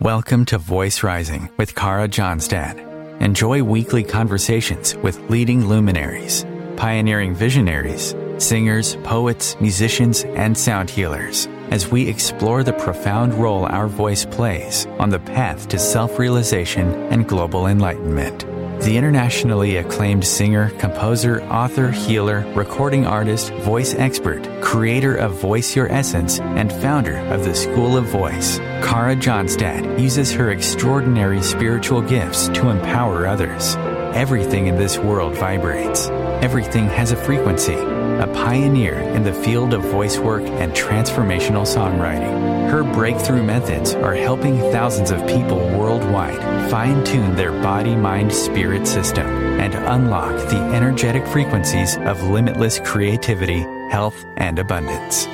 Welcome to Voice Rising with Kara Johnstad. Enjoy weekly conversations with leading luminaries, pioneering visionaries, singers, poets, musicians, and sound healers as we explore the profound role our voice plays on the path to self realization and global enlightenment. The internationally acclaimed singer, composer, author, healer, recording artist, voice expert, creator of Voice Your Essence, and founder of the School of Voice, Kara Johnstad uses her extraordinary spiritual gifts to empower others. Everything in this world vibrates. Everything has a frequency. A pioneer in the field of voice work and transformational songwriting. Her breakthrough methods are helping thousands of people worldwide fine tune their body mind spirit system and unlock the energetic frequencies of limitless creativity, health, and abundance.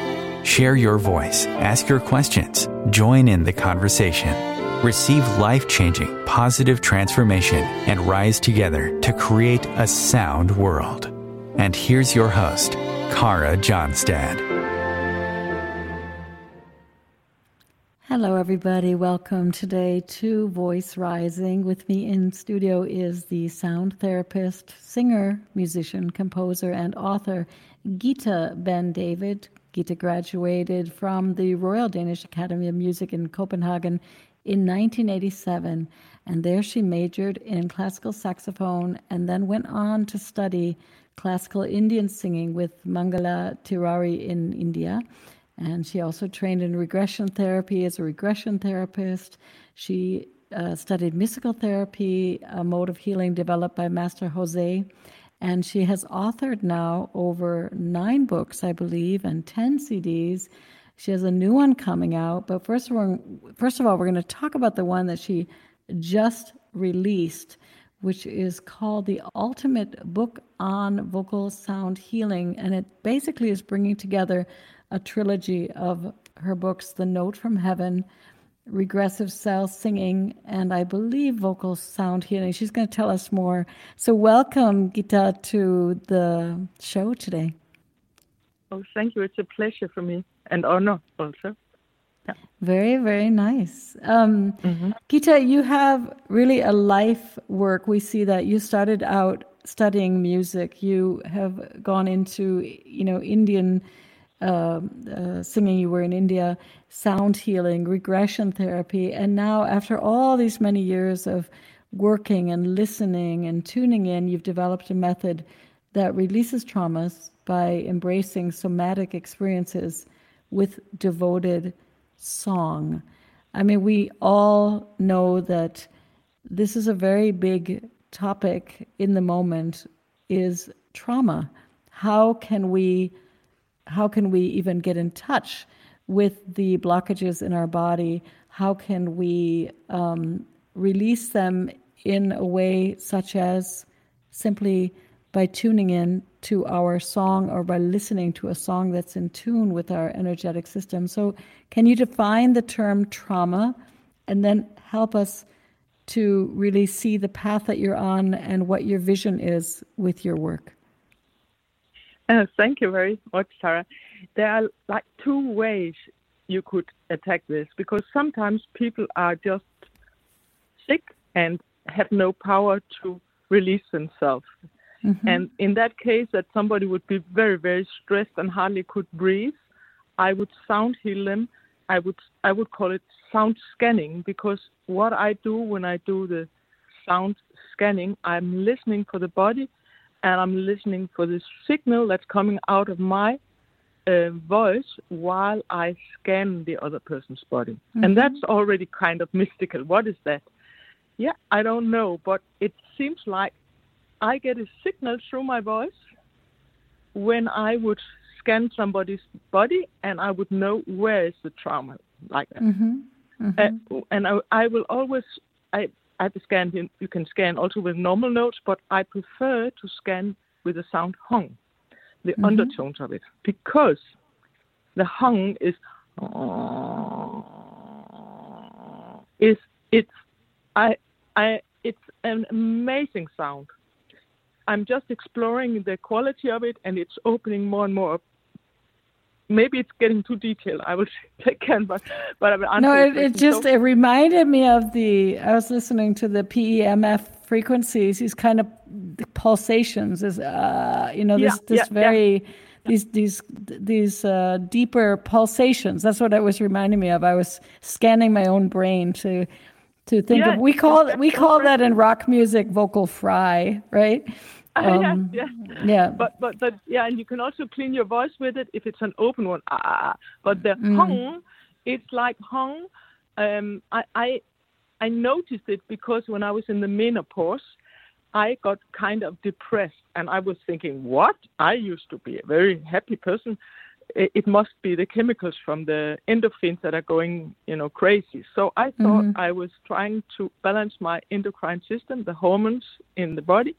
Share your voice, ask your questions, join in the conversation. Receive life changing, positive transformation, and rise together to create a sound world. And here's your host, Kara Johnstad. Hello, everybody. Welcome today to Voice Rising. With me in studio is the sound therapist, singer, musician, composer, and author Gitte Ben David. Gitte graduated from the Royal Danish Academy of Music in Copenhagen in 1987, and there she majored in classical saxophone and then went on to study classical Indian singing with Mangala Tiwari in India. And she also trained in regression therapy as a regression therapist. She uh, studied musical therapy, a mode of healing developed by Master Jose. And she has authored now over nine books, I believe, and 10 CDs. She has a new one coming out. But first of all, first of all we're going to talk about the one that she just released, which is called The Ultimate Book on Vocal Sound Healing. And it basically is bringing together a trilogy of her books The Note from Heaven, Regressive Cell Singing, and I believe Vocal Sound Healing. She's going to tell us more. So, welcome, Gitte, to the show today. Oh, thank you. It's a pleasure for me and honor also. Yeah. Very, very nice. Um, mm-hmm. Gitte, you have really a life work. We see that you started out studying music. You have gone into, you know, Indian uh, uh, singing. You were in India, sound healing, regression therapy, and now after all these many years of working and listening and tuning in, you've developed a method that releases traumas by embracing somatic experiences with devoted song. I mean, we all know that this is a very big topic in the moment is trauma. How can we how can we even get in touch with the blockages in our body? How can we um, release them in a way such as simply by tuning in to our song or by listening to a song that's in tune with our energetic system. So, can you define the term trauma and then help us to really see the path that you're on and what your vision is with your work? Uh, thank you very much, Sarah. There are like two ways you could attack this because sometimes people are just sick and have no power to release themselves. Mm-hmm. And in that case, that somebody would be very, very stressed and hardly could breathe, I would sound heal them. I would I would call it sound scanning because what I do when I do the sound scanning, I'm listening for the body, and I'm listening for the signal that's coming out of my uh, voice while I scan the other person's body. Mm-hmm. And that's already kind of mystical. What is that? Yeah, I don't know, but it seems like I get a signal through my voice when I would scan somebody's body and I would know where is the trauma like that. Mm-hmm. Mm-hmm. Uh, and I, I, will always, I, I scan, you can scan also with normal notes, but I prefer to scan with the sound hung, the mm-hmm. undertones of it, because the hung is, is it's, I, I, it's an amazing sound. I'm just exploring the quality of it, and it's opening more and more up. Maybe it's getting too detailed. I will take care, but but I will No, it, it just so, it reminded me of the. I was listening to the PEMF frequencies. These kind of pulsations. Is uh, you know this yeah, this yeah, very. Yeah. These these these uh, deeper pulsations. That's what it was reminding me of. I was scanning my own brain to to think of. We call we call that in rock music vocal fry, right? Um, yeah, yeah, yeah. But but but yeah, and you can also clean your voice with it if it's an open one. Ah, but the mm. hung, it's like hung. Um, I I I noticed it because when I was in the menopause, I got kind of depressed, and I was thinking, what? I used to be a very happy person. It, must be the chemicals from the endorphins that are going, you know, crazy. So I thought mm-hmm. I was trying to balance my endocrine system, the hormones in the body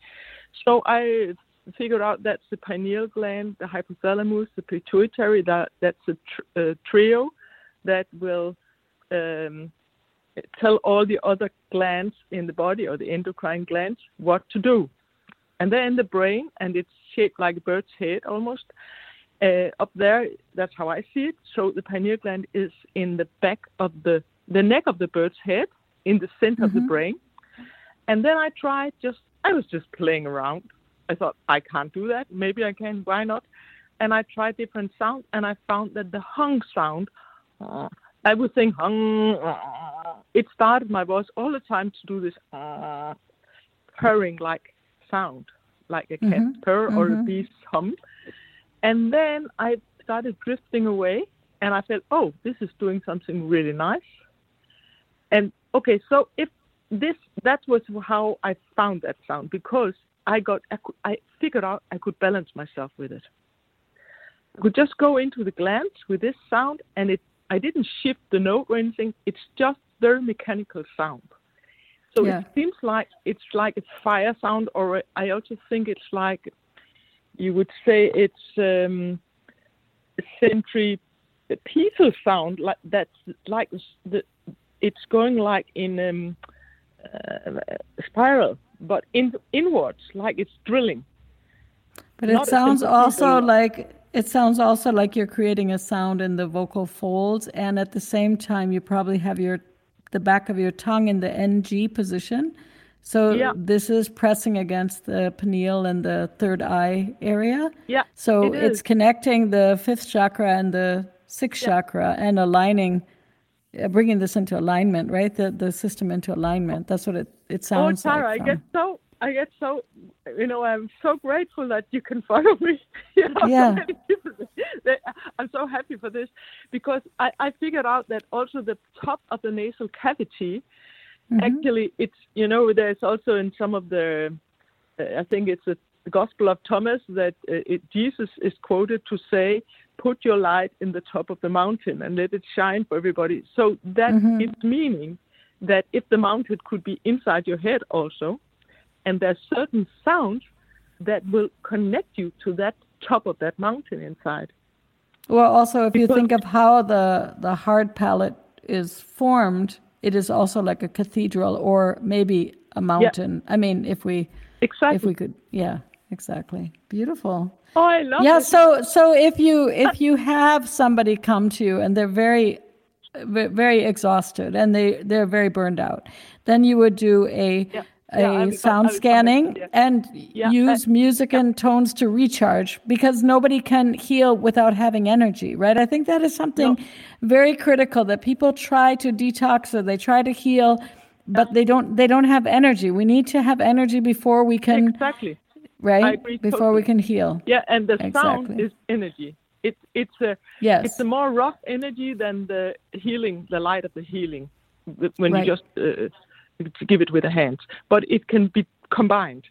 so I figured out that's the pineal gland, the hypothalamus, the pituitary. That that's a, tr- a trio that will um, tell all the other glands in the body or the endocrine glands what to do. And they're the brain, and it's shaped like a bird's head almost. Uh, up there, that's how I see it. So the pineal gland is in the back of the the neck of the bird's head, in the center mm-hmm. of the mm-hmm. brain. And then I tried just I was just playing around. I thought, I can't do that. Maybe I can. Why not? And I tried different sounds, and I found that the hung sound, uh, I would think hung, uh, it started my voice all the time to do this uh, purring like sound, like a cat mm-hmm. purr mm-hmm. or a mm-hmm. bee's hum. And then I started drifting away, and I felt, oh, this is doing something really nice. And okay, so if this that was how I found that sound because I got I, could, I figured out I could balance myself with it. I could just go into the glands with this sound, and it I didn't shift the note or anything. It's just very mechanical sound. So yeah. it seems like it's like a fire sound, or I also think it's like you would say it's um, a century peaceful sound, like that's like the it's going like in um, uh, spiral, but in, inwards, like it's drilling. But it sounds also like it sounds also like you're creating a sound in the vocal folds, and at the same time, you probably have your the back of your tongue in the NG position. So yeah. this is pressing against the pineal and the third eye area. Yeah. So it it's connecting the fifth chakra and the sixth yeah. chakra and aligning uh, bringing this into alignment, right? The the system into alignment. That's what it it oh, sounds oh, Tara, like. I get so I get so you know I'm so grateful that you can follow me. you know, yeah. So I'm so happy for this because I I figured out that also the top of the nasal cavity. Mm-hmm. Actually, it's you know there's also in some of the uh, I think it's a the Gospel of Thomas that uh, it, Jesus is quoted to say put your light in the top of the mountain and let it shine for everybody. So that mm-hmm. is meaning that if the mountain could be inside your head also, and there's certain sounds that will connect you to that top of that mountain inside. Well, also if because you think of how the the hard palate is formed, it is also like a cathedral or maybe a mountain. Yeah. I mean, if we exactly if we could, yeah, exactly, beautiful. Oh, I love yeah, it. so so if you if you have somebody come to you and they're very very exhausted and they they're very burned out, then you would do a yeah. A yeah, sound scanning yeah. and use music and tones to recharge because nobody can heal without having energy, right? I think that is something no. very critical that people try to detox or they try to heal but they don't they don't have energy. We need to have energy before we can exactly right? Before totally. we can heal. Yeah, and the exactly. sound is energy. It's it's a yes. it's a more rough energy than the healing, the light of the healing, when right. you just uh, give it with a hand. But it can be combined.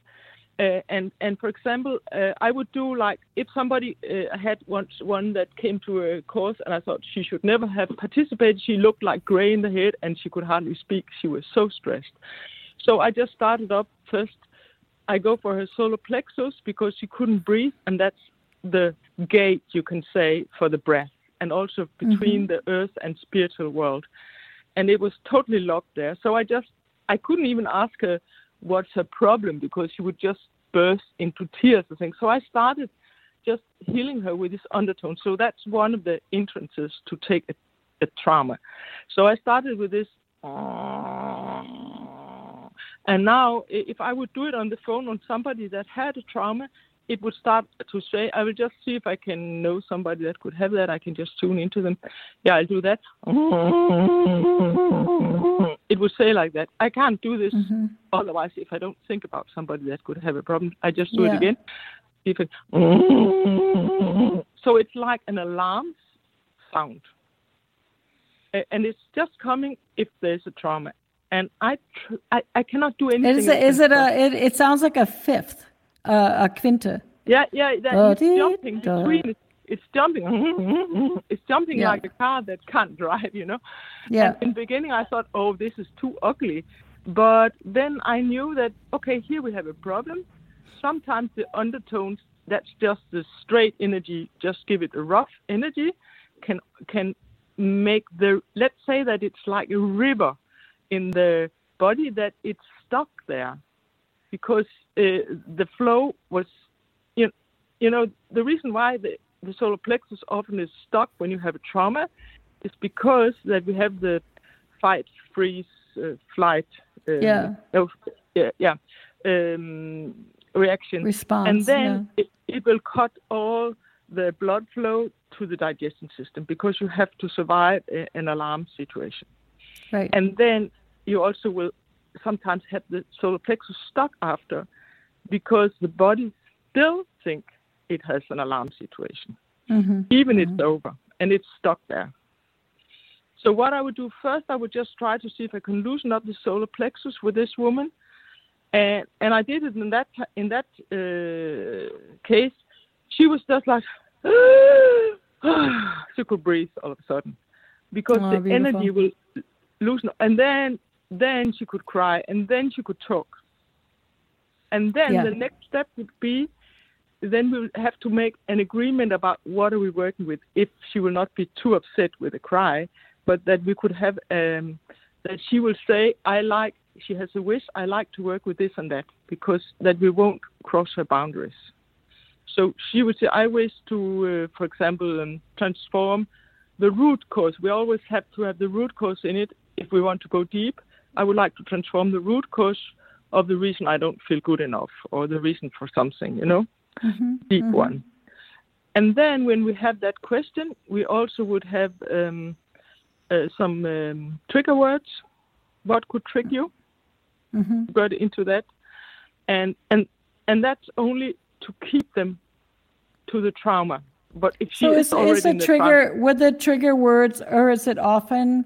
Uh, and and for example, uh, I would do like if somebody uh, had once one that came to a course and I thought she should never have participated. She looked like gray in the head and she could hardly speak. She was so stressed. So I just started up first I go for her solar plexus because she couldn't breathe, and that's the gate, you can say, for the breath, and also between mm-hmm. the earth and spiritual world. And it was totally locked there. So I just, I couldn't even ask her what's her problem because she would just burst into tears. I think so. I started just healing her with this undertone. So that's one of the entrances to take a, a trauma. So I started with this. And now, if I would do it on the phone on somebody that had a trauma, it would start to say, I will just see if I can know somebody that could have that. I can just tune into them. Yeah, I'll do that. It would say like that. I can't do this Mm-hmm. otherwise if I don't think about somebody that could have a problem. I just do Yeah. it again. So it's like an alarm sound. And it's just coming if there's a trauma. And I, tr- I, I cannot do anything. Is it, is it a? It, it sounds like a fifth, uh, a quinta. Yeah, yeah, that Da it's jumping between. It's, it's jumping. It's jumping Yeah. like a car that can't drive, you know. Yeah. And in the beginning, I thought, oh, this is too ugly. But then I knew that okay, here we have a problem. Sometimes the undertones, that's just the straight energy. Just give it a rough energy, can can make the. Let's say that it's like a river in the body that it's stuck there because uh, the flow was you know, you know the reason why the, the solar plexus often is stuck when you have a trauma is because that we have the fight freeze uh, flight um, Yeah. yeah yeah um, reaction Response, and then it, it will cut all the blood flow to the digestion system because you have to survive a, an alarm situation Right. and then you also will sometimes have the solar plexus stuck after because the body still think it has an alarm situation hmm even it's over and it's stuck there. So what i would do first i would just try to see if i can loosen up the solar plexus with this woman. And and i did it in that in that uh, case. She was just like she could breathe all of a sudden because Oh, the beautiful. energy will loosen and then then she could cry and then she could talk. And then Yeah. the next step would be then we'll have to make an agreement about what are we working with if she will not be too upset with a cry but that we could have um, that she will say i like she has a wish i like to work with this and that because that we won't cross her boundaries. So she would say i wish to uh, for example um, transform the root cause. We always have to have the root cause in it if we want to go deep i would like to transform the root cause of the reason i don't feel good enough or the reason for something you know hmm deep one. And then when we have that question, we also would have um, uh, some um, trigger words. What could trick you? hmm Got into that, and and and that's only to keep them to the trauma. But if she So is is, is the trigger trauma, with the trigger words, or is it often?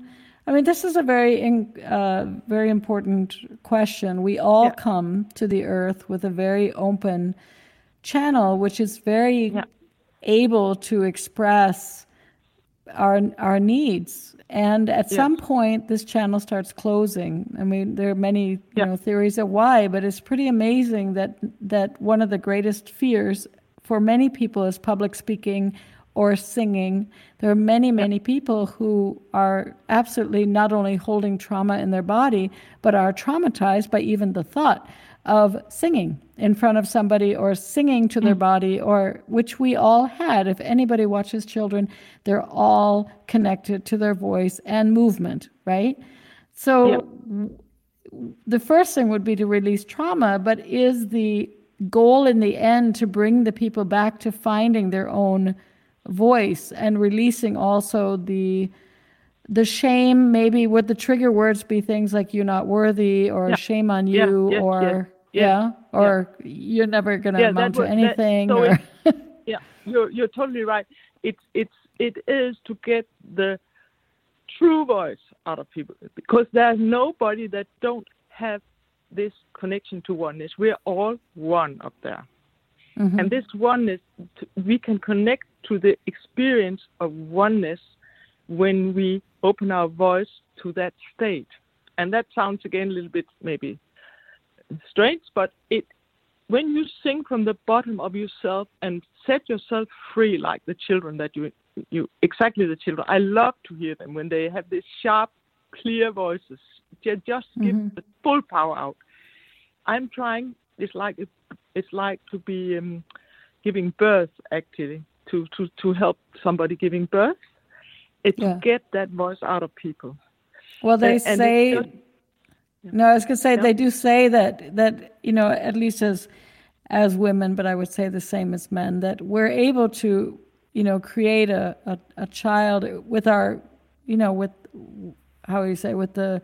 I mean, this is a very, in, uh, very important question. We all Yeah. come to the earth with a very open channel, which is very Yeah. able to express our our needs. And at Yeah. some point, this channel starts closing. I mean, there are many you Yeah. know theories of why, but it's pretty amazing that that one of the greatest fears for many people is public speaking or singing. There are many, many people who are absolutely not only holding trauma in their body, but are traumatized by even the thought of singing in front of somebody or singing to their mm. body or which we all had if anybody watches children they're all connected to their voice and movement right so Yeah. the first thing would be to release trauma, but is the goal in the end to bring the people back to finding their own voice and releasing also the the shame maybe would the trigger words be things like you're not worthy or Yeah. shame on Yeah, you or yeah, or you're never going to Yeah, amount to would- that- anything so or yeah, you're you're totally right. It's it's it is to get the true voice out of people because there's nobody that don't have this connection to oneness. We're all one up there, Mhm. and this oneness we can connect to the experience of oneness when we open our voice to that state. And that sounds again a little bit maybe strange, but it when you sing from the bottom of yourself and set yourself free like the children that you you exactly the children i love to hear them when they have these sharp clear voices Ju- just give Mhm. the full power out i'm trying it's like it's like to be um, giving birth actually to to to help somebody giving birth. It's Yeah. to get that voice out of people. Well, they And- and say. it's just- No, I was going to say they do say that that you know at least as as women, but I would say the same as men that we're able to you know create a a, a child with our you know with how do you say with the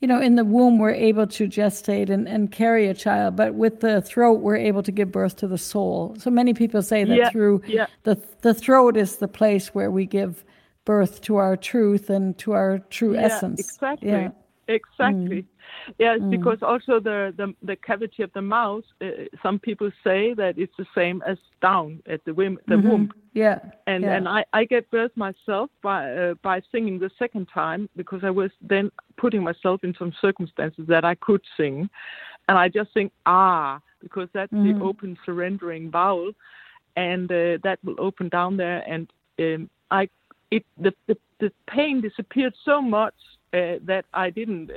you know in the womb we're able to gestate and, and carry a child, but with the throat we're able to give birth to the soul. So many people say that Yeah, through yeah. the the throat is the place where we give birth to our truth and to our true Yeah, essence. Exactly. Yeah. Exactly. Mm. Yes, because also the, the the cavity of the mouth. Uh, some people say that it's the same as down at the womb. The womb. Yeah. And yeah. and I, I get birth myself by uh, by singing the second time because I was then putting myself in some circumstances that I could sing, and I just sing ah because that's the open surrendering vowel, and uh, that will open down there and um, I it the, the the pain disappeared so much uh, that I didn't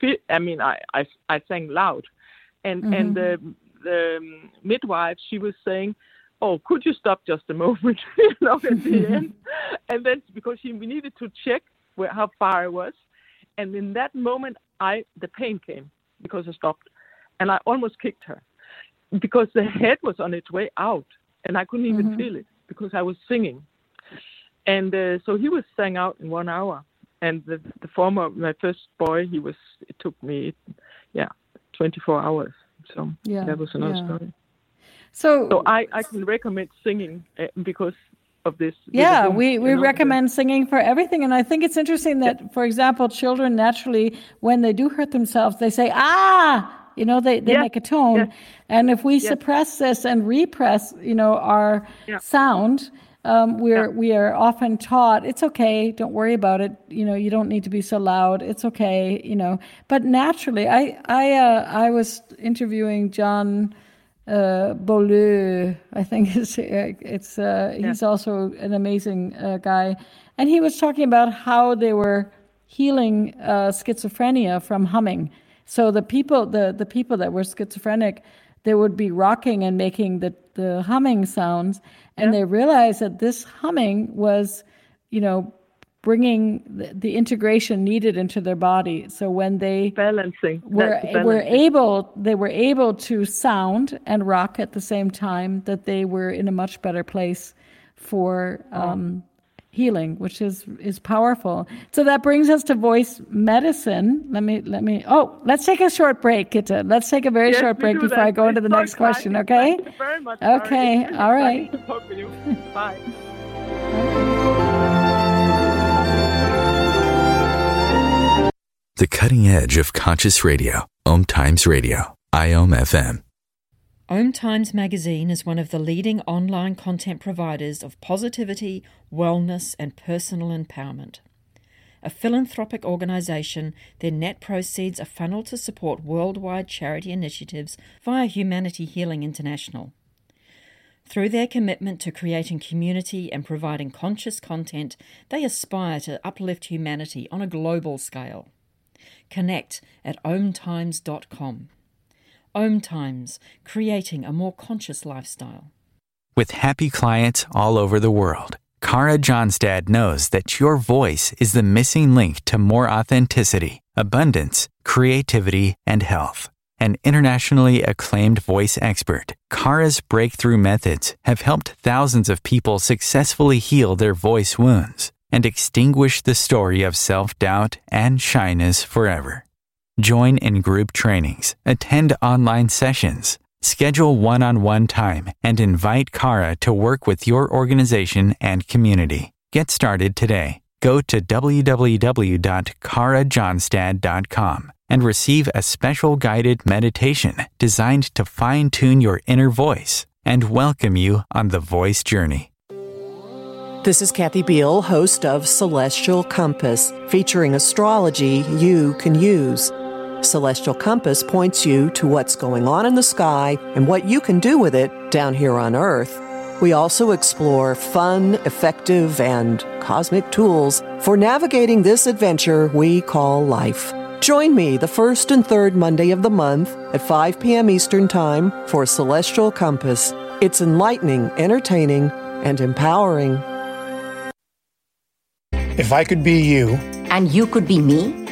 feel. I mean I I, I sang loud, and and the the midwife she was saying oh, could you stop just a moment, you know, at the end? And then because she, we needed to check where, how far I was. And in that moment, I the pain came because I stopped. And I almost kicked her because the head was on its way out and I couldn't even feel it because I was singing. And uh, so he was sang out in one hour. And the, the former, my first boy, he was, it took me, yeah, 24 hours. So Yeah, that was another yeah. story. So, So I, I can recommend singing uh, because of this. yeah, womb, we, we recommend singing for everything. And I think it's interesting that, for example, children naturally, when they do hurt themselves, they say, ah, you know, they, they Yeah, make a tone. yeah. And if we suppress this and repress, you know, our Yeah. sound, um, we're, we are often taught, it's okay, don't worry about it. You know, you don't need to be so loud. It's okay, you know. But naturally, I, I, uh, I was interviewing John, uh, Beaulieu, I think it's it's uh, he's also an amazing uh, guy, and he was talking about how they were healing uh, schizophrenia from humming. So the people the the people that were schizophrenic, they would be rocking and making the the humming sounds, and they realized that this humming was, you know, bringing the, the integration needed into their body. So when they balancing. were That's were able they were able to sound and rock at the same time that they were in a much better place for um, healing, which is is powerful. So that brings us to voice medicine. Let me let me. Oh, let's take a short break, Gitte. Let's take a very Yes, short break before that. I go into the so next question. Okay. Thank you very much. Okay, Sorry. all right. Nice to talk with you. Bye. The cutting edge of conscious radio. Om Times Radio. IOM FM. Om Times Magazine is one of the leading online content providers of positivity, wellness, and personal empowerment. A philanthropic organisation, their net proceeds are funneled to support worldwide charity initiatives via Humanity Healing International. Through their commitment to creating community and providing conscious content, they aspire to uplift humanity on a global scale. Connect at omtimes.com. Om Times, creating a more conscious lifestyle. With happy clients all over the world, Kara Johnstad knows that your voice is the missing link to more authenticity, abundance, creativity, and health. An internationally acclaimed voice expert, Kara's breakthrough methods have helped thousands of people successfully heal their voice wounds and extinguish the story of self doubt and shyness forever. Join in group trainings, attend online sessions, schedule one on one time, and invite Kara to work with your organization and community. Get started today. Go to www.karajohnstad.com and receive a special guided meditation designed to fine tune your inner voice and welcome you on the voice journey. This is Kathy Beal, host of Celestial Compass, featuring astrology you can use. Celestial Compass points you to what's going on in the sky and what you can do with it down here on Earth. We also explore fun, effective, and cosmic tools for navigating this adventure we call life. Join me the first and third Monday of the month at 5 p.m. Eastern Time for Celestial Compass. It's enlightening, entertaining, and empowering. If I could be you, and you could be me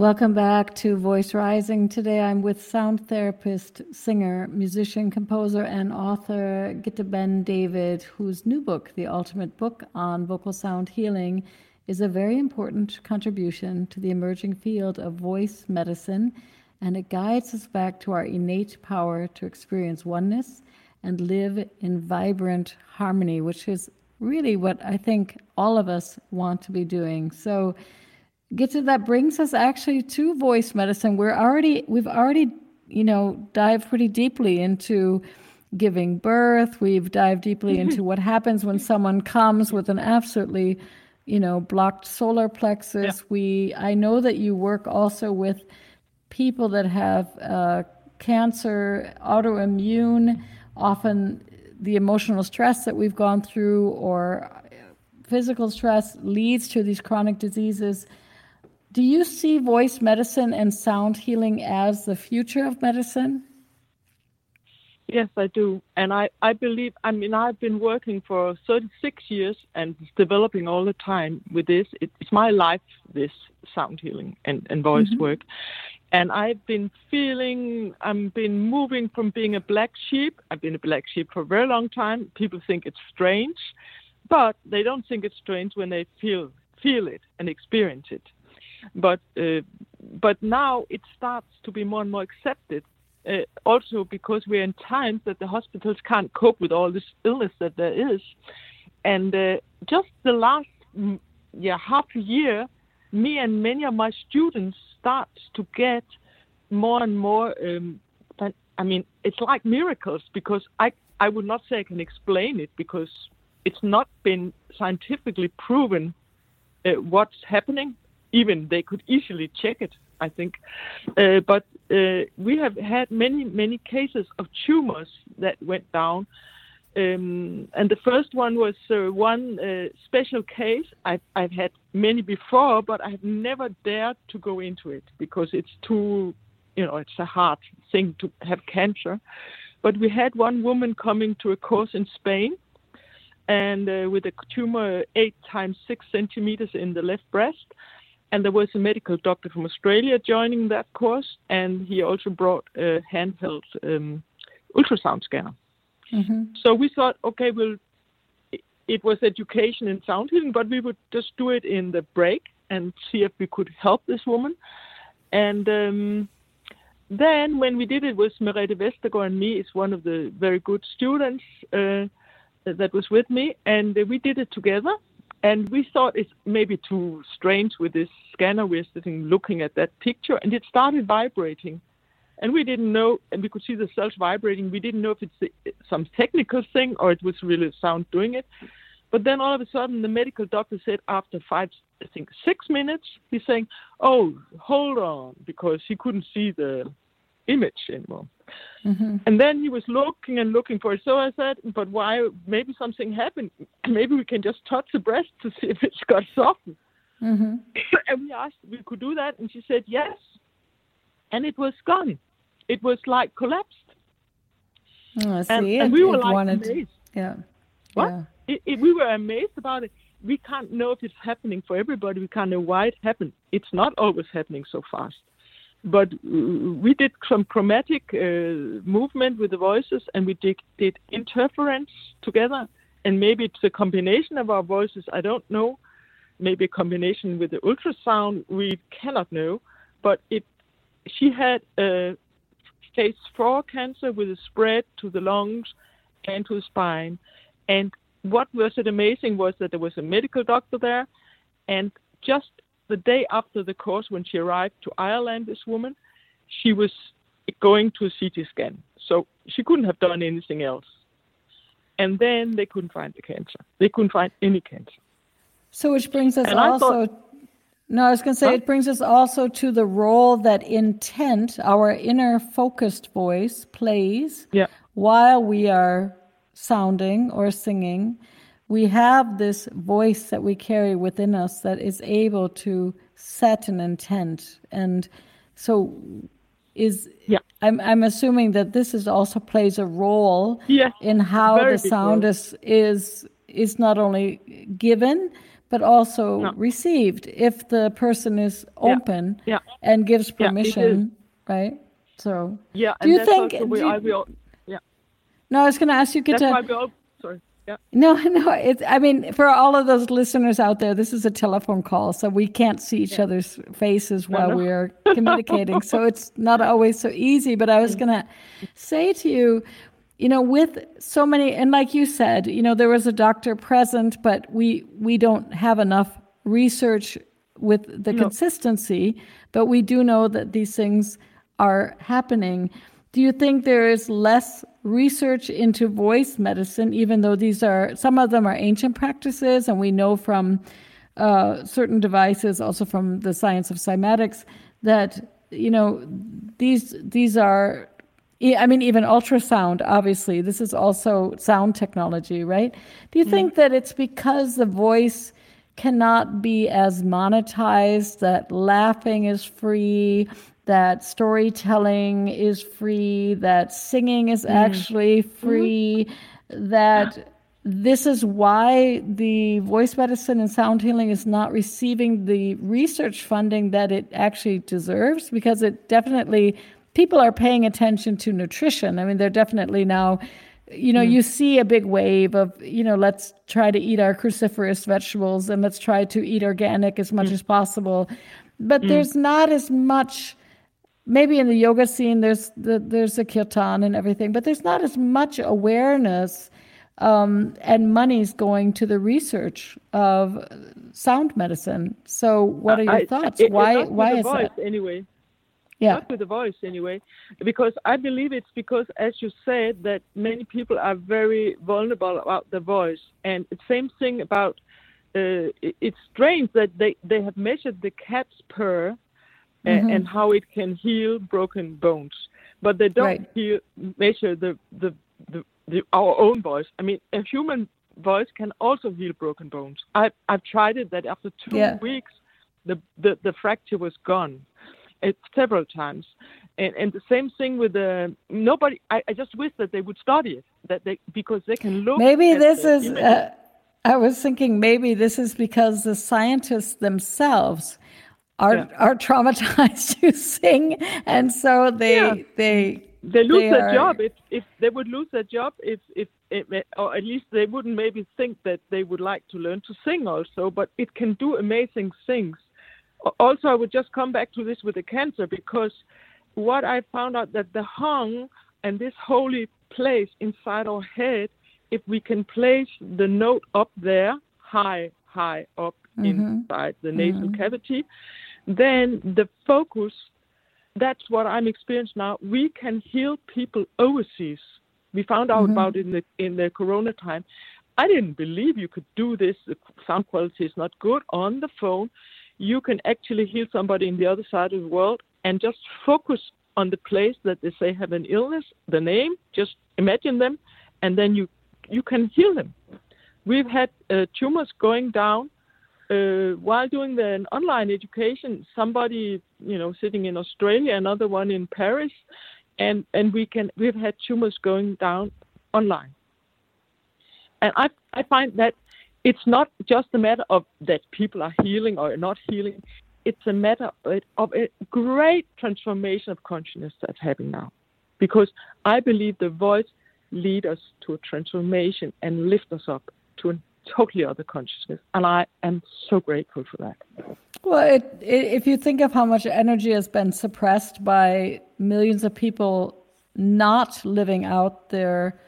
Welcome back to Voice Rising. Today I'm with sound therapist, singer, musician, composer, and author Gitte Ben David, whose new book, The Ultimate Book on Vocal Sound Healing, is a very important contribution to the emerging field of voice medicine, and it guides us back to our innate power to experience oneness and live in vibrant harmony, which is really what I think all of us want to be doing. So, Gitte that brings us actually to voice medicine. We're already we've already you know dived pretty deeply into giving birth. We've dived deeply into what happens when someone comes with an absolutely you know, blocked solar plexus. Yeah. We, I know that you work also with people that have uh, cancer, autoimmune, often the emotional stress that we've gone through or physical stress leads to these chronic diseases. Do you see voice medicine and sound healing as the future of medicine? Yes, I do. And I, I believe, I mean, I've been working for 36 years and developing all the time with this. It, it's my life, this sound healing and, and voice mm-hmm. work. And I've been feeling, I've been moving from being a black sheep. I've been a black sheep for a very long time. People think it's strange, but they don't think it's strange when they feel feel it and experience it. But uh, but now it starts to be more and more accepted uh, also because we're in times that the hospitals can't cope with all this illness that there is. And uh, just the last mm, yeah half year, me and many of my students start to get more and more. Um, I mean, it's like miracles because I I would not say I can explain it because it's not been scientifically proven uh, what's happening. Even they could easily check it I think. Uh, but uh, we have had many, many cases of tumors that went down. Um, and the first one was uh, one uh, special case. I've, I've, had many before, but I have never dared to go into it because it's too, you know, it's a hard thing to have cancer. But we had one woman coming to a course in Spain and uh, with a tumor eight times six centimeters in the left breast and there was a medical doctor from Australia joining that course, and he also brought a handheld um, ultrasound scanner. Mm-hmm. So we thought, okay, well, it was education in sound healing, but we would just do it in the break and see if we could help this woman. And um, then when we did it with Merete Vestergaard and me, is one of the very good students uh, that was with me, and we did it together. And we thought it's maybe too strange with this scanner. We're sitting looking at that picture, and it started vibrating. And we didn't know, and we could see the cells vibrating. We didn't know if it's some technical thing or it was really sound doing it. But then all of a sudden, the medical doctor said after five, I think six minutes, he's saying, "Oh, hold on," because he couldn't see the image anymore. Mm-hmm. And then he was looking and looking for it. So I said, but why? Maybe something happened. Maybe we can just touch the breast to see if it's got softened. Mm-hmm. and we asked if we could do that, and she said yes. And it was gone. It was like collapsed. Oh, see, and, and we were like wanted, amazed. Yeah. What? Yeah. It, it, we were amazed about it. We can't know if it's happening for everybody. We can't know why it happened. It's not always happening so fast but we did some chromatic uh, movement with the voices and we did, did, interference together. And maybe it's a combination of our voices i don't know. Maybe a combination with the ultrasound we cannot know. But it she had a phase four cancer with a spread to the lungs and to the spine. And what was it amazing was that there was a medical doctor there. And just the day after the course, when she arrived to Ireland, this woman, she was going to a CT scan. So she couldn't have done anything else. And then they couldn't find the cancer. They couldn't find any cancer. So, which brings us and also. Thought, no, I was going to say huh? it brings us also to the role that intent, our inner focused voice, plays yeah. while we are sounding or singing. We have this voice that we carry within us that is able to set an intent. And so, is yeah. I'm I'm assuming that this is also plays a role yes, in how the sound is is is not only given but also no. received if the person is open yeah. Yeah. and gives permission, yeah, right? So yeah, do you think? Do you, I will, yeah. No, I was going to ask you. Get that's to, why we sorry. Yeah. No, no. It's. I mean, for all of those listeners out there, this is a telephone call, so we can't see each yeah. other's faces while no, no. we are communicating. so it's not always so easy. But I was mm. going to say to you, you know with so many and like you said you know there was a doctor present but we we don't have enough research with the no. consistency but we do know that these things are happening do you think there is less research into voice medicine even though these are some of them are ancient practices and we know from uh, certain devices also from the science of cymatics that you know these these are I mean, even ultrasound, obviously, this is also sound technology, right? Do you mm think that it's because the voice cannot be as monetized, that laughing is free, that storytelling is free, that singing is mm actually free, mm that this is why the voice medicine and sound healing is not receiving the research funding that it actually deserves because it definitely people are paying attention to nutrition. I mean, they're definitely now, you know, mm. you see a big wave of, you know, let's try to eat our cruciferous vegetables and let's try to eat organic as much mm. as possible. But mm. there's not as much. Maybe in the yoga scene, there's the, there's a kirtan and everything, but there's not as much awareness um, and money's going to the research of sound medicine. So, what are your I, thoughts? It, why? Why is voice, that? Anyway, yeah. not with the voice anyway, because I believe it's because, as you said, that many people are very vulnerable about the voice, and the same thing about. Uh, it's strange that they, they have measured the cat's purr mm-hmm. and, and how it can heal broken bones, but they don't right. heal, measure the, the, the, the our own voice. I mean, a human voice can also heal broken bones. I I've tried it. That after two yeah. weeks, the, the the fracture was gone it several times. And, and the same thing with the nobody. I, I just wish that they would study it, that they because they can look. Maybe this is. Uh, I was thinking maybe this is because the scientists themselves are yeah. are traumatized to sing, and so they yeah. they they lose they their are... job if if they would lose their job if if or at least they wouldn't maybe think that they would like to learn to sing also. But it can do amazing things also, I would just come back to this with the cancer because what I found out that the hung and this holy place inside our head, if we can place the note up there, high, high up mm-hmm. inside the nasal mm-hmm. cavity, then the focus, that's what I'm experiencing now. We can heal people overseas. We found out mm-hmm. about it in the in the corona time. I didn't believe you could do this. The sound quality is not good on the phone you can actually heal somebody in the other side of the world and just focus on the place that they say have an illness, the name, just imagine them, and then you you can heal them. We've had uh, tumors going down uh, while doing the online education. Somebody, you know, sitting in Australia, another one in Paris, and and we can we've had tumors going down online. And I I find that it's not just a matter of that people are healing or not healing. It's a matter of a great transformation of consciousness that's happening now. Because I believe the voice lead us to a transformation and lift us up to a totally other consciousness. And I am so grateful for that. Well, it, it, if you think of how much energy has been suppressed by millions of people not living out their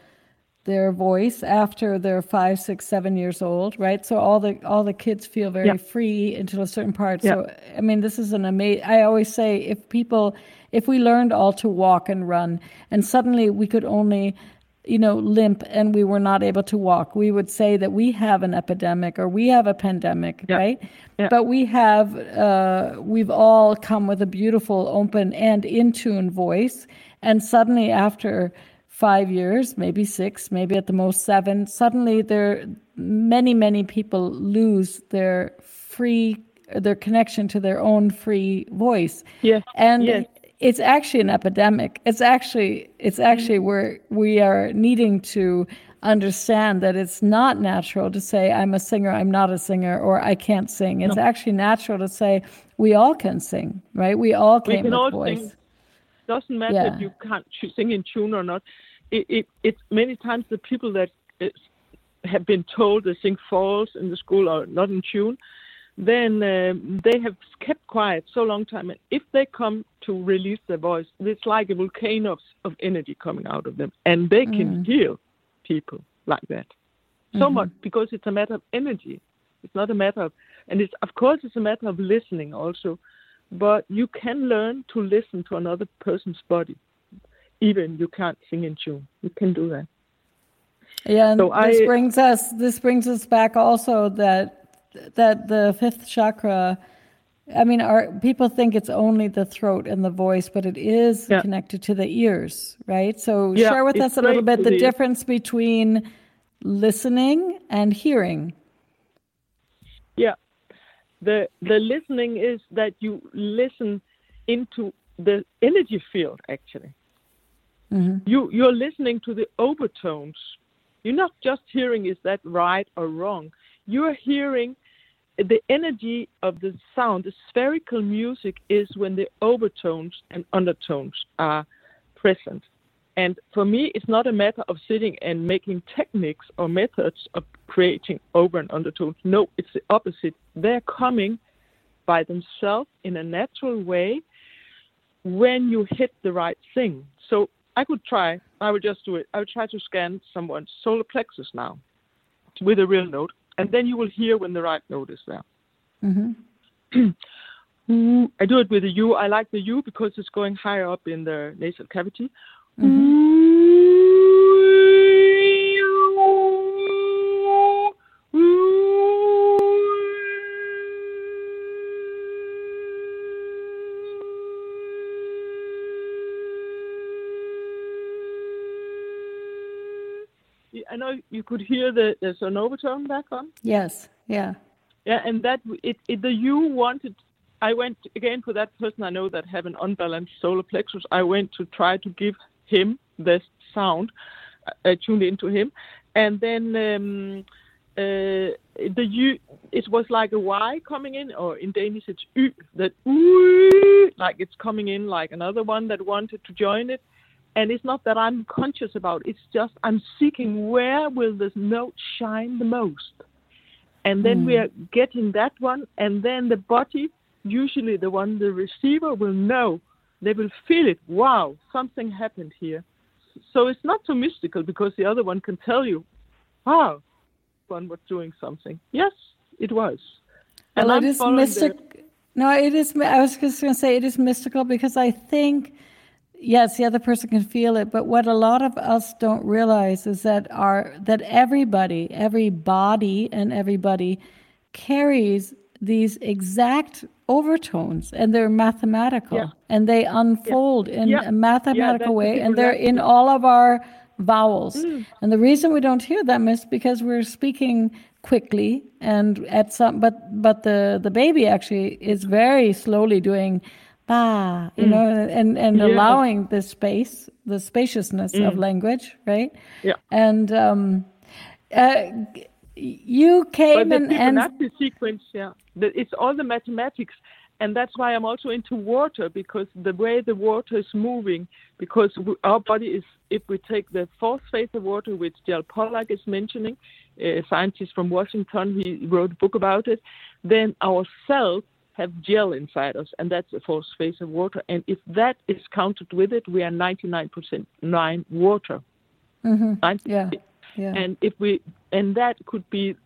their voice after they're five, six, seven years old, right? So all the all the kids feel very Yeah. free until a certain part. Yeah. So I mean, this is an amazing. I always say if people, if we learned all to walk and run, and suddenly we could only, you know, limp and we were not able to walk, we would say that we have an epidemic or we have a pandemic, Yeah. right? Yeah. But we have, uh, we've all come with a beautiful, open, and in tune voice, and suddenly after five years, maybe six, maybe at the most seven, suddenly there many, many people lose their free their connection to their own free voice. Yes, And yes. It's actually an epidemic. It's actually it's actually where we are needing to understand that it's not natural to say I'm a singer, I'm not a singer, or I can't sing. It's actually natural to say we all can sing, right? We all We came can with all voice. sing. Doesn't matter Yeah. if you can't sing in tune or not. It, it, it's many times the people that have been told they sing false in the school or not in tune, then um, they have kept quiet so long time. And if they come to release their voice, it's like a volcano of, of energy coming out of them, and they can heal people like that. So much because it's a matter of energy. It's not a matter of, and it's of course it's a matter of listening also, but you can learn to listen to another person's body, even you can't sing in tune. You can do that. Yeah, and So this I- brings us this brings us back also that that the fifth chakra. I mean, our people think it's only the throat and the voice, but it is Yeah. connected to the ears, right? So Yeah, share with us a little bit the the difference between listening and hearing. Yeah. The the listening is that you listen into the energy field actually. Mm-hmm. You you're listening to the overtones. You're not just hearing is that right or wrong. You're hearing the energy of the sound. The spherical music is when the overtones and undertones are present. And for me, it's not a matter of sitting and making techniques or methods of creating over and undertones. No, it's the opposite. They're coming by themselves in a natural way when you hit the right thing. So I could try, I would just do it. I would try to scan someone's solar plexus now with a real note, and then you will hear when the right note is there. Mm-hmm. Ooh, I do it with the U. I like the U because it's going higher up in the nasal cavity. Mm-hmm. Yeah, I know you could hear the there's an overtone back on. Yes, yeah. Yeah, and that it, it the you wanted. I went again for that person I know that have an unbalanced solar plexus. I went to try to give him the sound, uh, tuned into him, and then um, uh, the U. It was like a Y coming in, or in Danish it's Y. That ooh, like it's coming in like another one that wanted to join it. And it's not that I'm conscious about. It's just I'm seeking where will this note shine the most and then we hmm. are getting that one, and then the body, usually the one the receiver will know, they will feel it. Wow, something happened here. So it's not so mystical because the other one can tell you, wow, one was doing something. Yes, it was. And well, I'm it is following the- No, it is. I was just going to say it is mystical because I think, yes, the other person can feel it, but what a lot of us don't realize is that our that everybody, every body, and everybody carries these exact overtones, and they're mathematical, Yeah. and they unfold in Yeah. a mathematical way, and they're in all of our vowels. And the reason we don't hear them is because we're speaking quickly and at some but but the the baby actually is very slowly doing ba you know and and Yeah. allowing the space the spaciousness of language right Yeah. and um uh, you But came the and, and sequence, yeah, it's all the mathematics, and that's why I'm also into water because the way the water is moving, because our body is, if we take the fourth phase of water, which Gerald Pollack is mentioning, a scientist from Washington, he wrote a book about it, then our cells have gel inside us, and that's the fourth phase of water. And if that is counted with it, we are 99% nine water. 90 yeah Yeah. And if we and that could be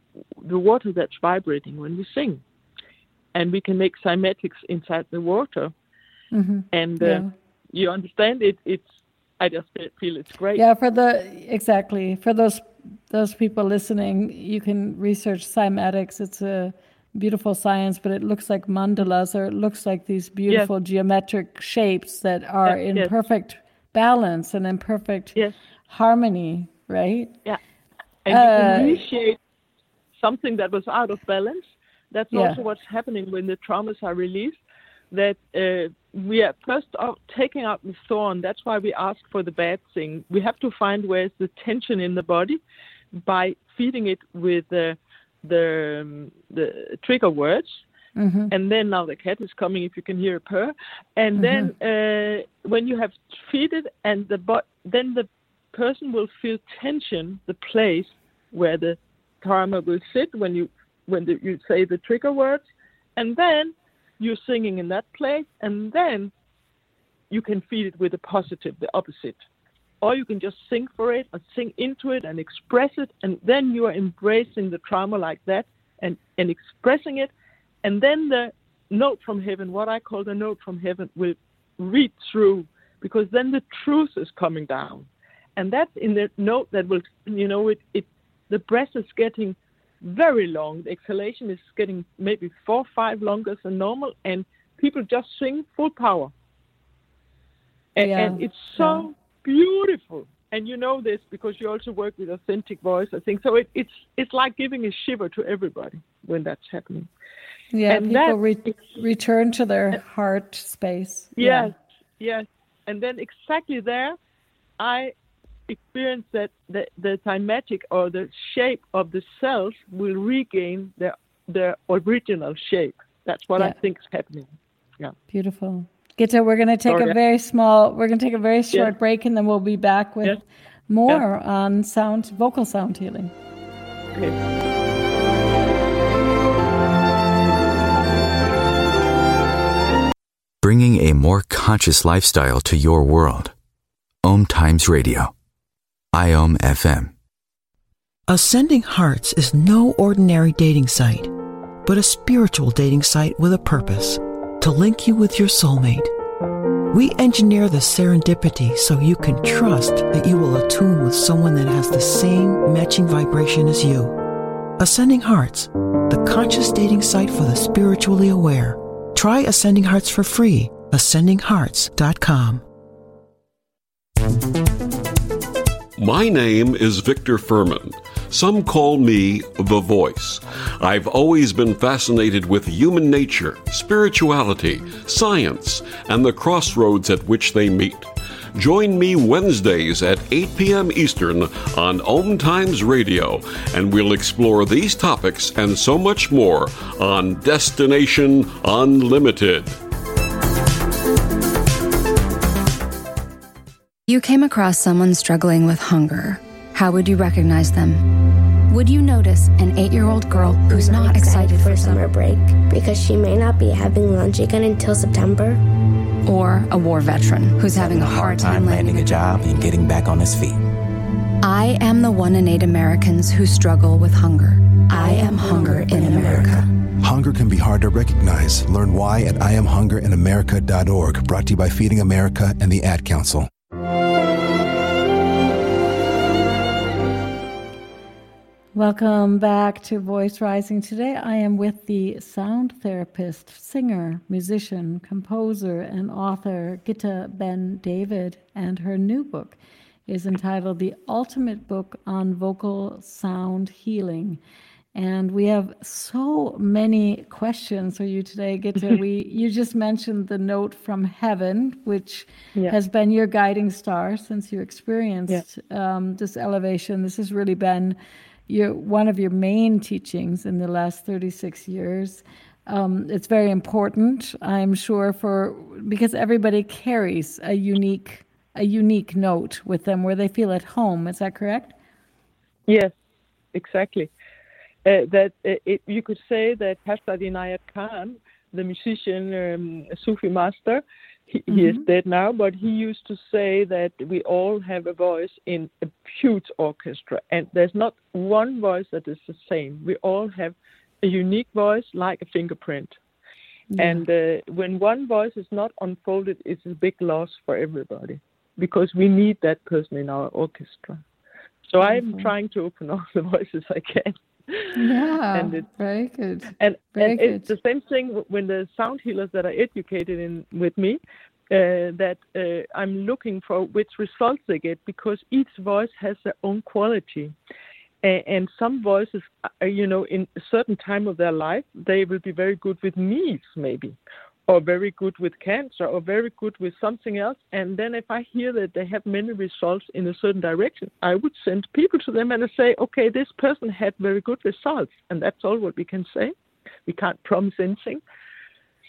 the water that's vibrating when we sing, and we can make cymatics inside the water. Mm-hmm. And uh, Yeah. you understand it. It's I just feel it's great. Yeah, for the exactly for those those people listening, you can research cymatics. It's a beautiful science, but it looks like mandalas or it looks like these beautiful geometric shapes that are Yes, in yes. perfect balance and in perfect Yes. harmony, right? Yeah. And you Uh, can reshape something that was out of balance. That's Yeah. also what's happening when the traumas are released. That uh, we are first off taking out the thorn. That's why we ask for the bad thing. We have to find where's the tension in the body by feeding it with uh, the um, the trigger words. Mm-hmm. And then now the cat is coming, if you can hear a purr. And then uh, when you have feed it, and the bo- then the person will feel tension, the place where the karma will sit when you when the, you say the trigger words, and then you're singing in that place, and then you can feed it with the positive, the opposite. Or you can just sing for it or sing into it and express it, and then you are embracing the trauma like that and, and expressing it. And then the note from heaven, what I call the note from heaven, will read through because then the truth is coming down. And that's in the note that will, you know, it, it the breath is getting very long. The exhalation is getting maybe four, five longer than normal, and people just sing full power. And, Yeah, and it's so beautiful. And you know this because you also work with authentic voice, I think. So it, it's it's like giving a shiver to everybody when that's happening. Yeah, And people re- return to their heart space. Yes, yes. And then exactly there, I experience that the, the cymatic or the shape of the cells will regain their their original shape. That's what I think is happening. Yeah. Beautiful. Gitta, we're going to take Sorry. a very small, we're going to take a very short break and then we'll be back with Yes. more on sound, vocal sound healing. Bringing a more conscious lifestyle to your world. Om Times Radio. IOM FM. Ascending Hearts is no ordinary dating site, but a spiritual dating site with a purpose to link you with your soulmate. We engineer the serendipity so you can trust that you will attune with someone that has the same matching vibration as you. Ascending Hearts, the conscious dating site for the spiritually aware. Try Ascending Hearts for free. AscendingHearts.com. My name is Victor Furman. Some call me the voice. I've always been fascinated with human nature, spirituality, science, and the crossroads at which they meet. Join me Wednesdays at 8 p.m. Eastern on Om Times Radio, and we'll explore these topics and so much more on Destination Unlimited. You came across someone struggling with hunger. How would you recognize them? Would you notice an eight year old girl who's not excited for summer break because she may not be having lunch again until September? or a war veteran who's having a hard time landing landing a job and getting back on his feet. I am the one in eight Americans who struggle with hunger. I am hunger in America. Hunger can be hard to recognize. Learn why at IamHungerInAmerica.org, brought to you by Feeding America and the Ad Council. Welcome back to Voice Rising. Today I am with the sound therapist, singer, musician, composer, and author Gitta Ben David, and her new book is entitled The Ultimate Book on Vocal Sound Healing. And we have so many questions for you today, Gitta. we you just mentioned the note from heaven, which Yeah. has been your guiding star since you experienced um, this elevation. This has really been your one of your main teachings in the last 36 years. Um, it's very important, I'm sure, for because everybody carries a unique a unique note with them where they feel at home. Is that correct? Yes, exactly. Uh, that uh, it, you could say that Hazrat Inayat Khan, the musician, um, Sufi master, he, he is dead now, but he used to say that we all have a voice in a huge orchestra, and there's not one voice that is the same. We all have a unique voice, like a fingerprint. Yeah. And uh, when one voice is not unfolded, it's a big loss for everybody because we need that person in our orchestra. So I'm Mhm. trying to open all the voices I can. Yeah, and it, very good. and, Very and it's the same thing when the sound healers that are educated in with me uh, that uh, I'm looking for which results they get because each voice has their own quality. A- And some voices, uh, you know, in a certain time of their life, they will be very good with knees, maybe, or very good with cancer, or very good with something else. And then if I hear that they have many results in a certain direction, I would send people to them and I say, okay, this person had very good results, and that's all what we can say. We can't promise anything.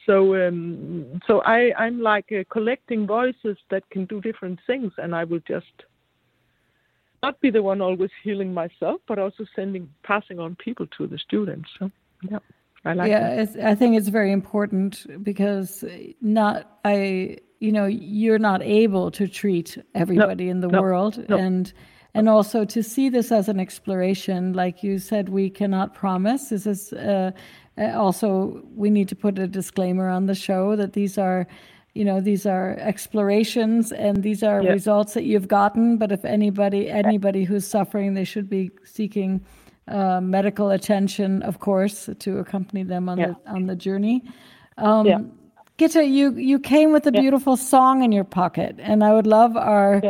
So, um, so I, I'm like uh, collecting voices that can do different things, and I will just not be the one always healing myself, but also sending, passing on people to the students. So, yeah, I like yeah, I think it's very important because not I, you know, you're not able to treat everybody in the no, world, no. and and also to see this as an exploration, like you said, we cannot promise. This is uh, uh, also we need to put a disclaimer on the show that these are. You know, these are explorations and these are Yeah. results that you've gotten. But if anybody, anybody who's suffering, they should be seeking uh, medical attention, of course, to accompany them on Yeah. the on the journey. Um, Yeah. Gitta, you you came with a beautiful song in your pocket, and I would love our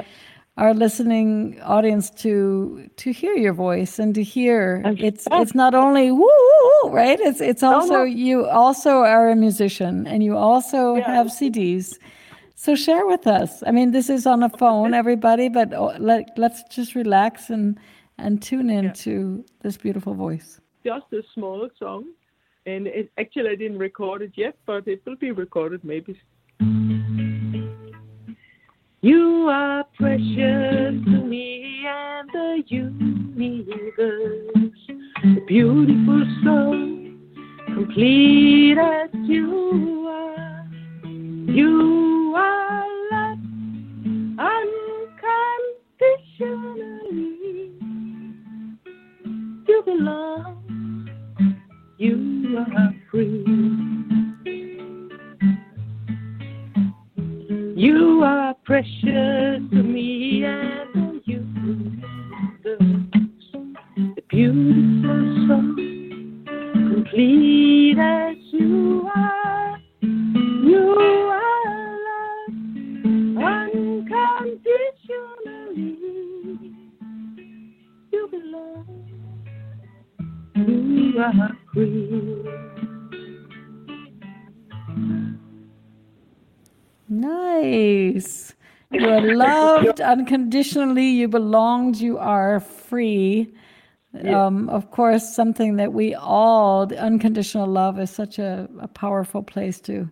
our listening audience to to hear your voice and to hear it's it's not only woo, woo, woo, right it's it's also no. you also are a musician and you also have CDs so share with us I mean this is on a phone everybody but oh, let let's just relax and and tune in to this beautiful voice Just a small song, and it, actually I didn't record it yet, but it will be recorded maybe. You are precious to me and the universe, a beautiful soul, complete as you are. You are love unconditionally. Belong, you are free. You are precious to me unconditionally. You belonged. You are free. Um, of course, something that we all, unconditional love is such a, a powerful place to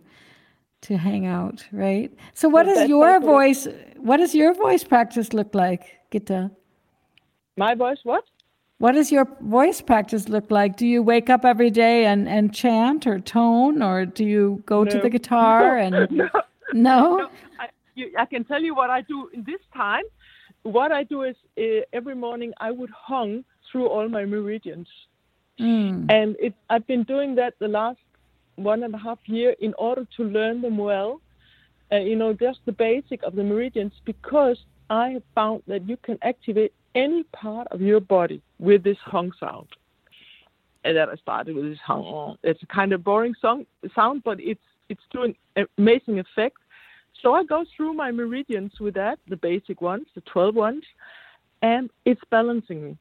to hang out, right? So, what does your voice? What does your voice practice look like, Gita? My voice, what? What does your voice practice look like? Do you wake up every day and, and chant or tone, or do you go to the guitar and No. no? I, you, I can tell you what I do in this time. What I do is uh, every morning I would hum through all my meridians, Mm. and it, I've been doing that the last one and a half year in order to learn them well. Uh, you know, just the basic of the meridians, because I have found that you can activate any part of your body with this hung sound. And that I started with this hung. It's a kind of boring song sound, but it's it's doing amazing effect. So I go through my meridians with that, the basic ones, the 12 ones, and it's balancing me.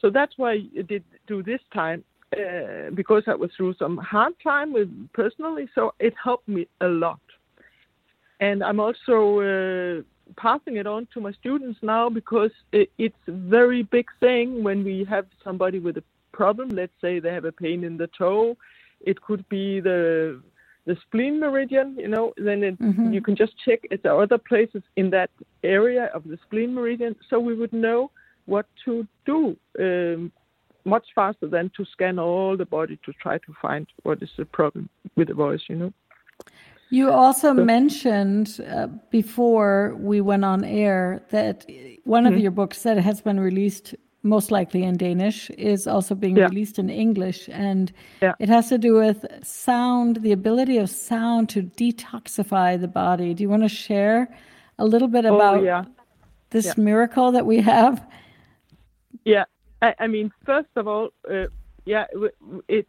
So that's why I did do this time uh, because I was through some hard time with personally. So it helped me a lot, and I'm also uh, passing it on to my students now because it, it's a very big thing when we have somebody with a problem. Let's say they have a pain in the toe. It could be the the spleen meridian, you know, then it, Mhm. you can just check if there other places in that area of the spleen meridian, so we would know what to do um, much faster than to scan all the body to try to find what is the problem with the voice, you know. You also mentioned uh, before we went on air that one of Mhm. your books that has been released most likely in Danish is also being Yeah. released in English and Yeah. it has to do with sound the ability of sound to detoxify the body. Do you want to share a little bit Oh, about yeah. this miracle that we have? Yeah, I, I mean, first of all, uh, yeah, it,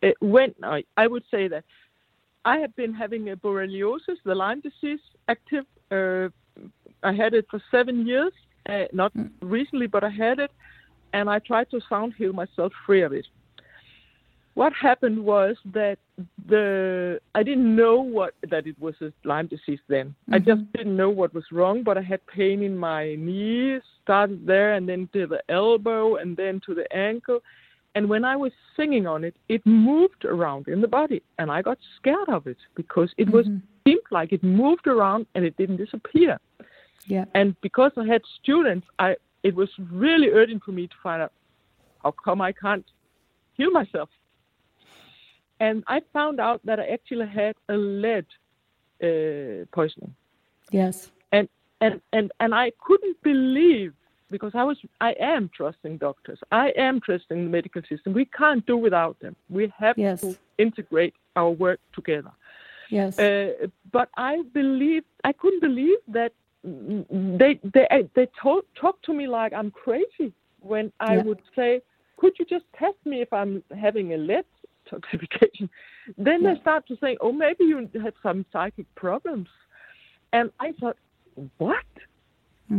it when I, I would say that I have been having a borreliosis, the Lyme disease, active. Uh, I had it for seven years, uh, not recently, but I had it, and I tried to sound heal myself free of it. What happened was that the I didn't know what that it was a Lyme disease then. I Mhm. just didn't know what was wrong, but I had pain in my knees, started there and then to the elbow and then to the ankle. And when I was singing on it, it moved around in the body, and I got scared of it because it was seemed like it moved around and it didn't disappear. Yeah. And because I had students, I it was really urgent for me to find out how come I can't heal myself. And I found out that I actually had a lead uh, poisoning, Yes. and and and and I couldn't believe because I was I am trusting doctors, I am trusting the medical system. We can't do without them. We have Yes. to integrate our work together. Yes. Uh, but I believe I couldn't believe that they they they told talked to me like I'm crazy when I Yeah. would say, "Could you just test me if I'm having a lead toxification?" Then Yeah. they start to say, "Oh, maybe you have some psychic problems," and I thought, "What?"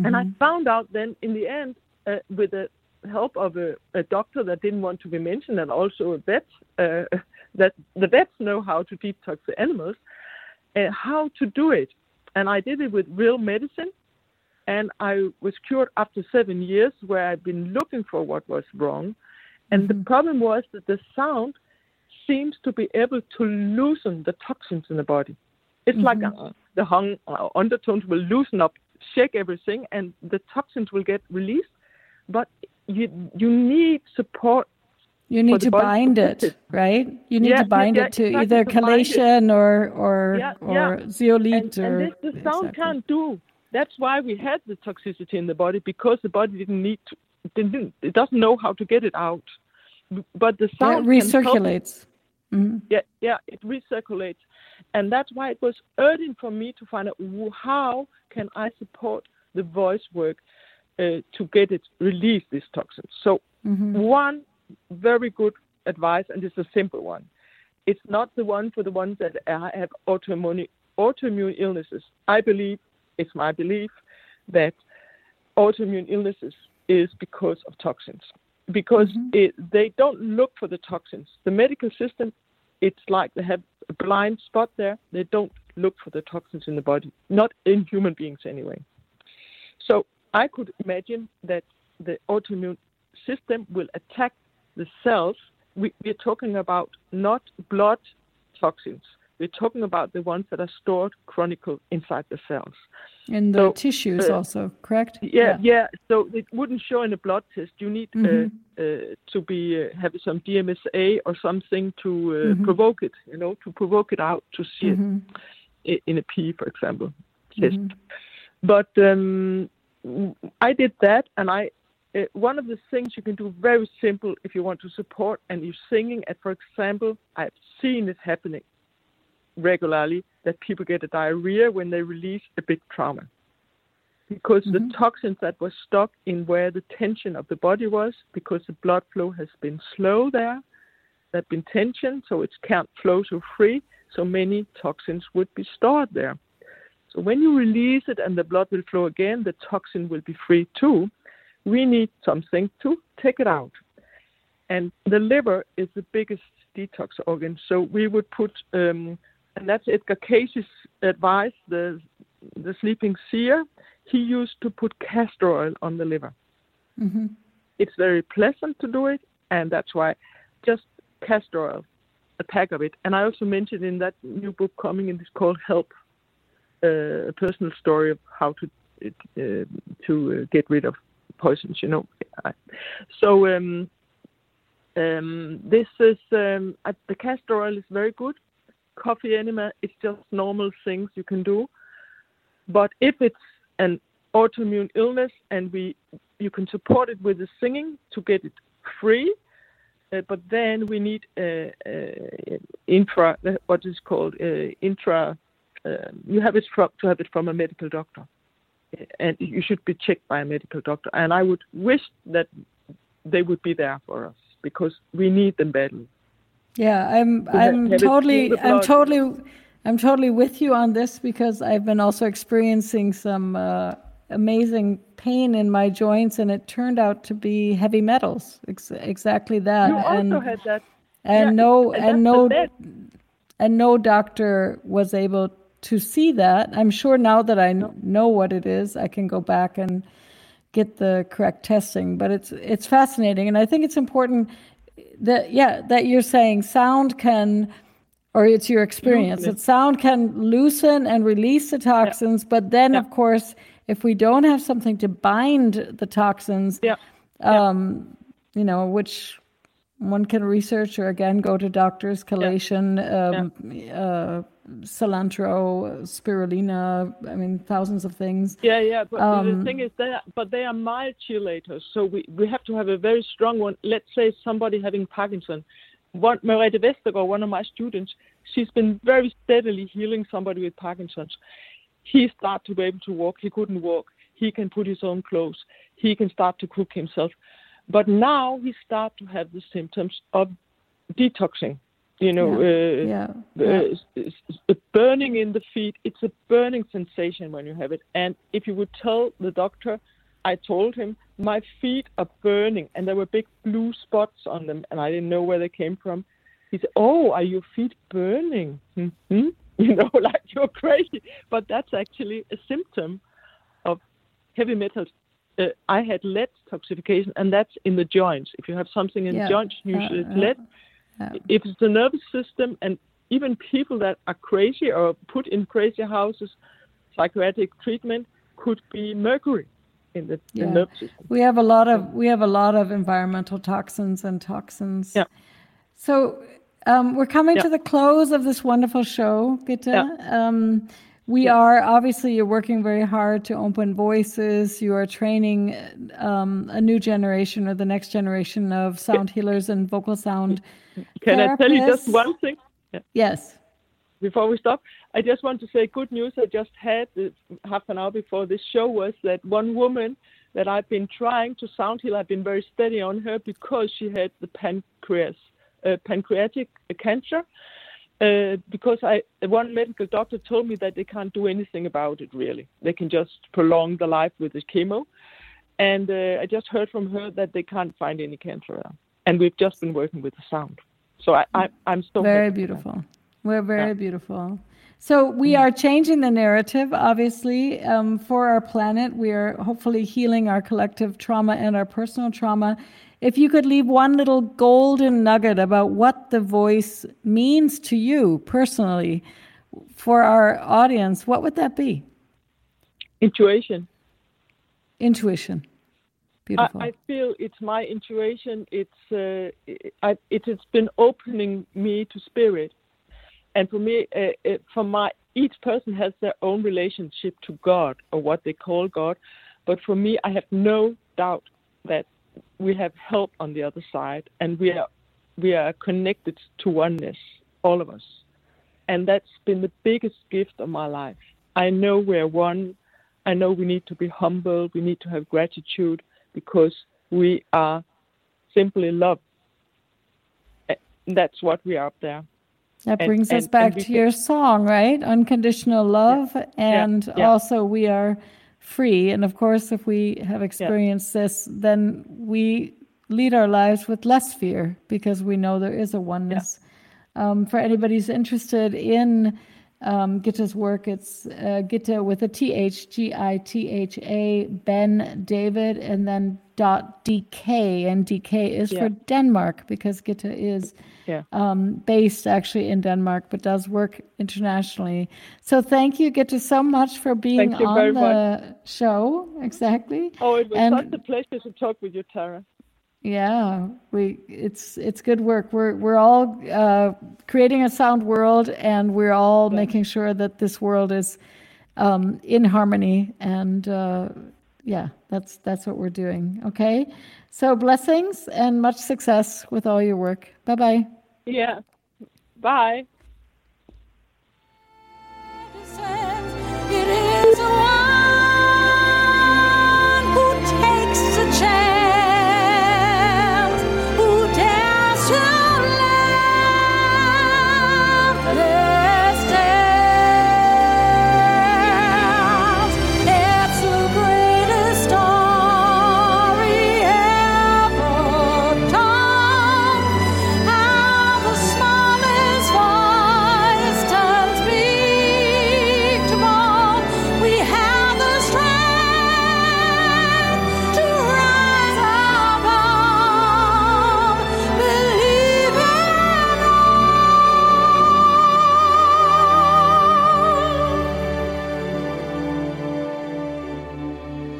And I Mhm. found out then in the end, uh, with the help of a, a doctor that didn't want to be mentioned and also a vet, uh, that the vets know how to detox the animals, uh, how to do it. And I did it with real medicine. And I was cured after seven years, where I've been looking for what was wrong. And the problem was that the sound seems to be able to loosen the toxins in the body. It's like uh, the hung uh, undertones will loosen up, shake everything, and the toxins will get released. But you you need support. You need to bind it, right? You need Yeah, to bind yeah, it to exactly, either chelation or or Yeah, or yeah. zeolite and, or and this the sound exactly. can't do. That's why we had the toxicity in the body because the body didn't need to, didn't it doesn't know how to get it out. But the sound it can help it. recirculates. Mhm. Yeah, yeah, it recirculates, and that's why it was urgent for me to find out how can I support the voice work uh, to get it release these toxins. So Mhm. one very good advice, and it's a simple one. It's not the one for the ones that have autoimmune autoimmune illnesses. I believe it's my belief that autoimmune illnesses is because of toxins because mm-hmm. it, they don't look for the toxins. The medical system, it's like they have a blind spot there. They don't look for the toxins in the body, not in human beings anyway. So I could imagine that the autoimmune system will attack the cells. We, we're talking about not blood toxins. We're talking about the ones that are stored chronicle inside the cells. In the So, tissues uh, also, correct? Yeah, yeah. So it wouldn't show in a blood test. You need Mhm. uh, uh, to be uh, have some DMSA or something to uh, Mhm. provoke it. You know, to provoke it out to see Mhm. it in a pee, for example, test. Mhm. But um, I did that, and I uh, one of the things you can do very simple if you want to support and you're singing. And for example, I've seen it happening regularly that people get a diarrhea when they release a big trauma. Because the toxins that were stuck in where the tension of the body was because the blood flow has been slow there there's been tension so it can't flow so free so many toxins would be stored there. So when you release it and the blood will flow again the toxin will be free too we need something to take it out and the liver is the biggest detox organ so we would put um, and that's Edgar Cayce's advice, the the sleeping seer. He used to put castor oil on the liver. Mhm. It's very pleasant to do it, and that's why just castor oil, a pack of it. And I also mentioned in that new book coming in, it's called Help, uh, a personal story of how to uh, to uh, get rid of poisons. You know, so um, um, this is um, uh, the castor oil is very good coffee enema. It's just normal things you can do. But if it's an autoimmune illness and we you can support it with the singing to get it free, uh, but then we need uh, uh, what is called uh, intra. Um, you have it from, to have it from a medical doctor, and you should be checked by a medical doctor. And I would wish that they would be there for us because we need them badly. Yeah, I'm I'm totally I'm totally I'm totally with you on this because I've been also experiencing some uh, amazing pain in my joints, and it turned out to be heavy metals. Ex- exactly that. You and, also had that. And yeah, no and, and no and no doctor was able to see that. I'm sure now that I know what it is, I can go back and get the correct testing. But it's it's fascinating, and I think it's important that yeah that you're saying sound can or it's your experience that sound can loosen and release the toxins, yeah. but then yeah. of course if we don't have something to bind the toxins, yeah. Um, you know which one can research or again go to doctors chelation um, uh, cilantro, spirulina. I mean, thousands of things. Yeah, yeah. But um, the thing is, they are, but they are mild chelators, so we, we have to have a very strong one. Let's say somebody having Parkinson. One, Merete Vestergaard, one of my students, she's been very steadily healing somebody with Parkinson's. He started to be able to walk. He couldn't walk. He can put his own clothes. He can start to cook himself. But now he starts to have the symptoms of detoxing you know, yeah. Uh, yeah. Uh, burning in the feet. It's a burning sensation when you have it. And if you would tell the doctor, I told him my feet are burning, and there were big blue spots on them, and I didn't know where they came from. He said, "Oh, are your feet burning?" Mm-hmm. You know, like you're crazy. But that's actually a symptom of heavy metals. Uh, I had lead toxification, and that's in the joints. If you have something in yeah. the joints, usually uh, it's lead. Yeah. If it's the nervous system, and even people that are crazy or put in crazy houses, psychiatric treatment could be mercury in the, yeah. the nervous system. We have a lot of we have a lot of environmental toxins and toxins. Yeah. So um, we're coming yeah. to the close of this wonderful show, Gitte. Yeah. Um, we Yeah. are obviously you're working very hard to open voices. You are training um, a new generation or the next generation of sound healers and vocal sound. Can I tell you just one thing? Yeah. Yes. Before we stop, I just want to say good news. I just had uh, half an hour before this show was that one woman that I've been trying to sound heal. I've been very steady on her because she had the pancreas, uh, pancreatic cancer. Uh, because I one medical doctor told me that they can't do anything about it really. They can just prolong the life with the chemo. And uh, I just heard from her that they can't find any cancer. And we've just been working with the sound. So I, I I'm so very beautiful. We're very Yeah. beautiful. So we are changing the narrative, obviously, um, for our planet. We are hopefully healing our collective trauma and our personal trauma. If you could leave one little golden nugget about what the voice means to you personally for our audience, what would that be? Intuition. Intuition. Beautiful. I, I feel it's my intuition. It's uh, I, it has been opening me to spirit, and for me, uh, uh, for my each person has their own relationship to God or what they call God, but for me, I have no doubt that we have help on the other side, and we are we are connected to oneness, all of us, and that's been the biggest gift of my life. I know we're one. I know we need to be humble. We need to have gratitude because we are simply love. Eh, That's what we are up there. That And- brings us and- back and to your song, right? Unconditional love. And yeah. also, we are free. And of course, if we have experienced this, then we lead our lives with less fear because we know there is a oneness. Um, for anybody who's interested in um, Gitte's work, it's uh, Gitte with a T H G I T H A, Ben David, and then dot DK. And DK is Yeah. for Denmark because Gitta is Yeah. um, based actually in Denmark, but does work internationally. So thank you, Gitta, so much for being on the much. show. Exactly. Oh, it was And- such a pleasure to talk with you, Tara. Yeah, we it's it's good work. We're we're all uh, creating a sound world, and we're all yeah. making sure that this world is um, in harmony. And uh, yeah, that's that's what we're doing. Okay, so blessings and much success with all your work. Bye bye. Yeah. Bye.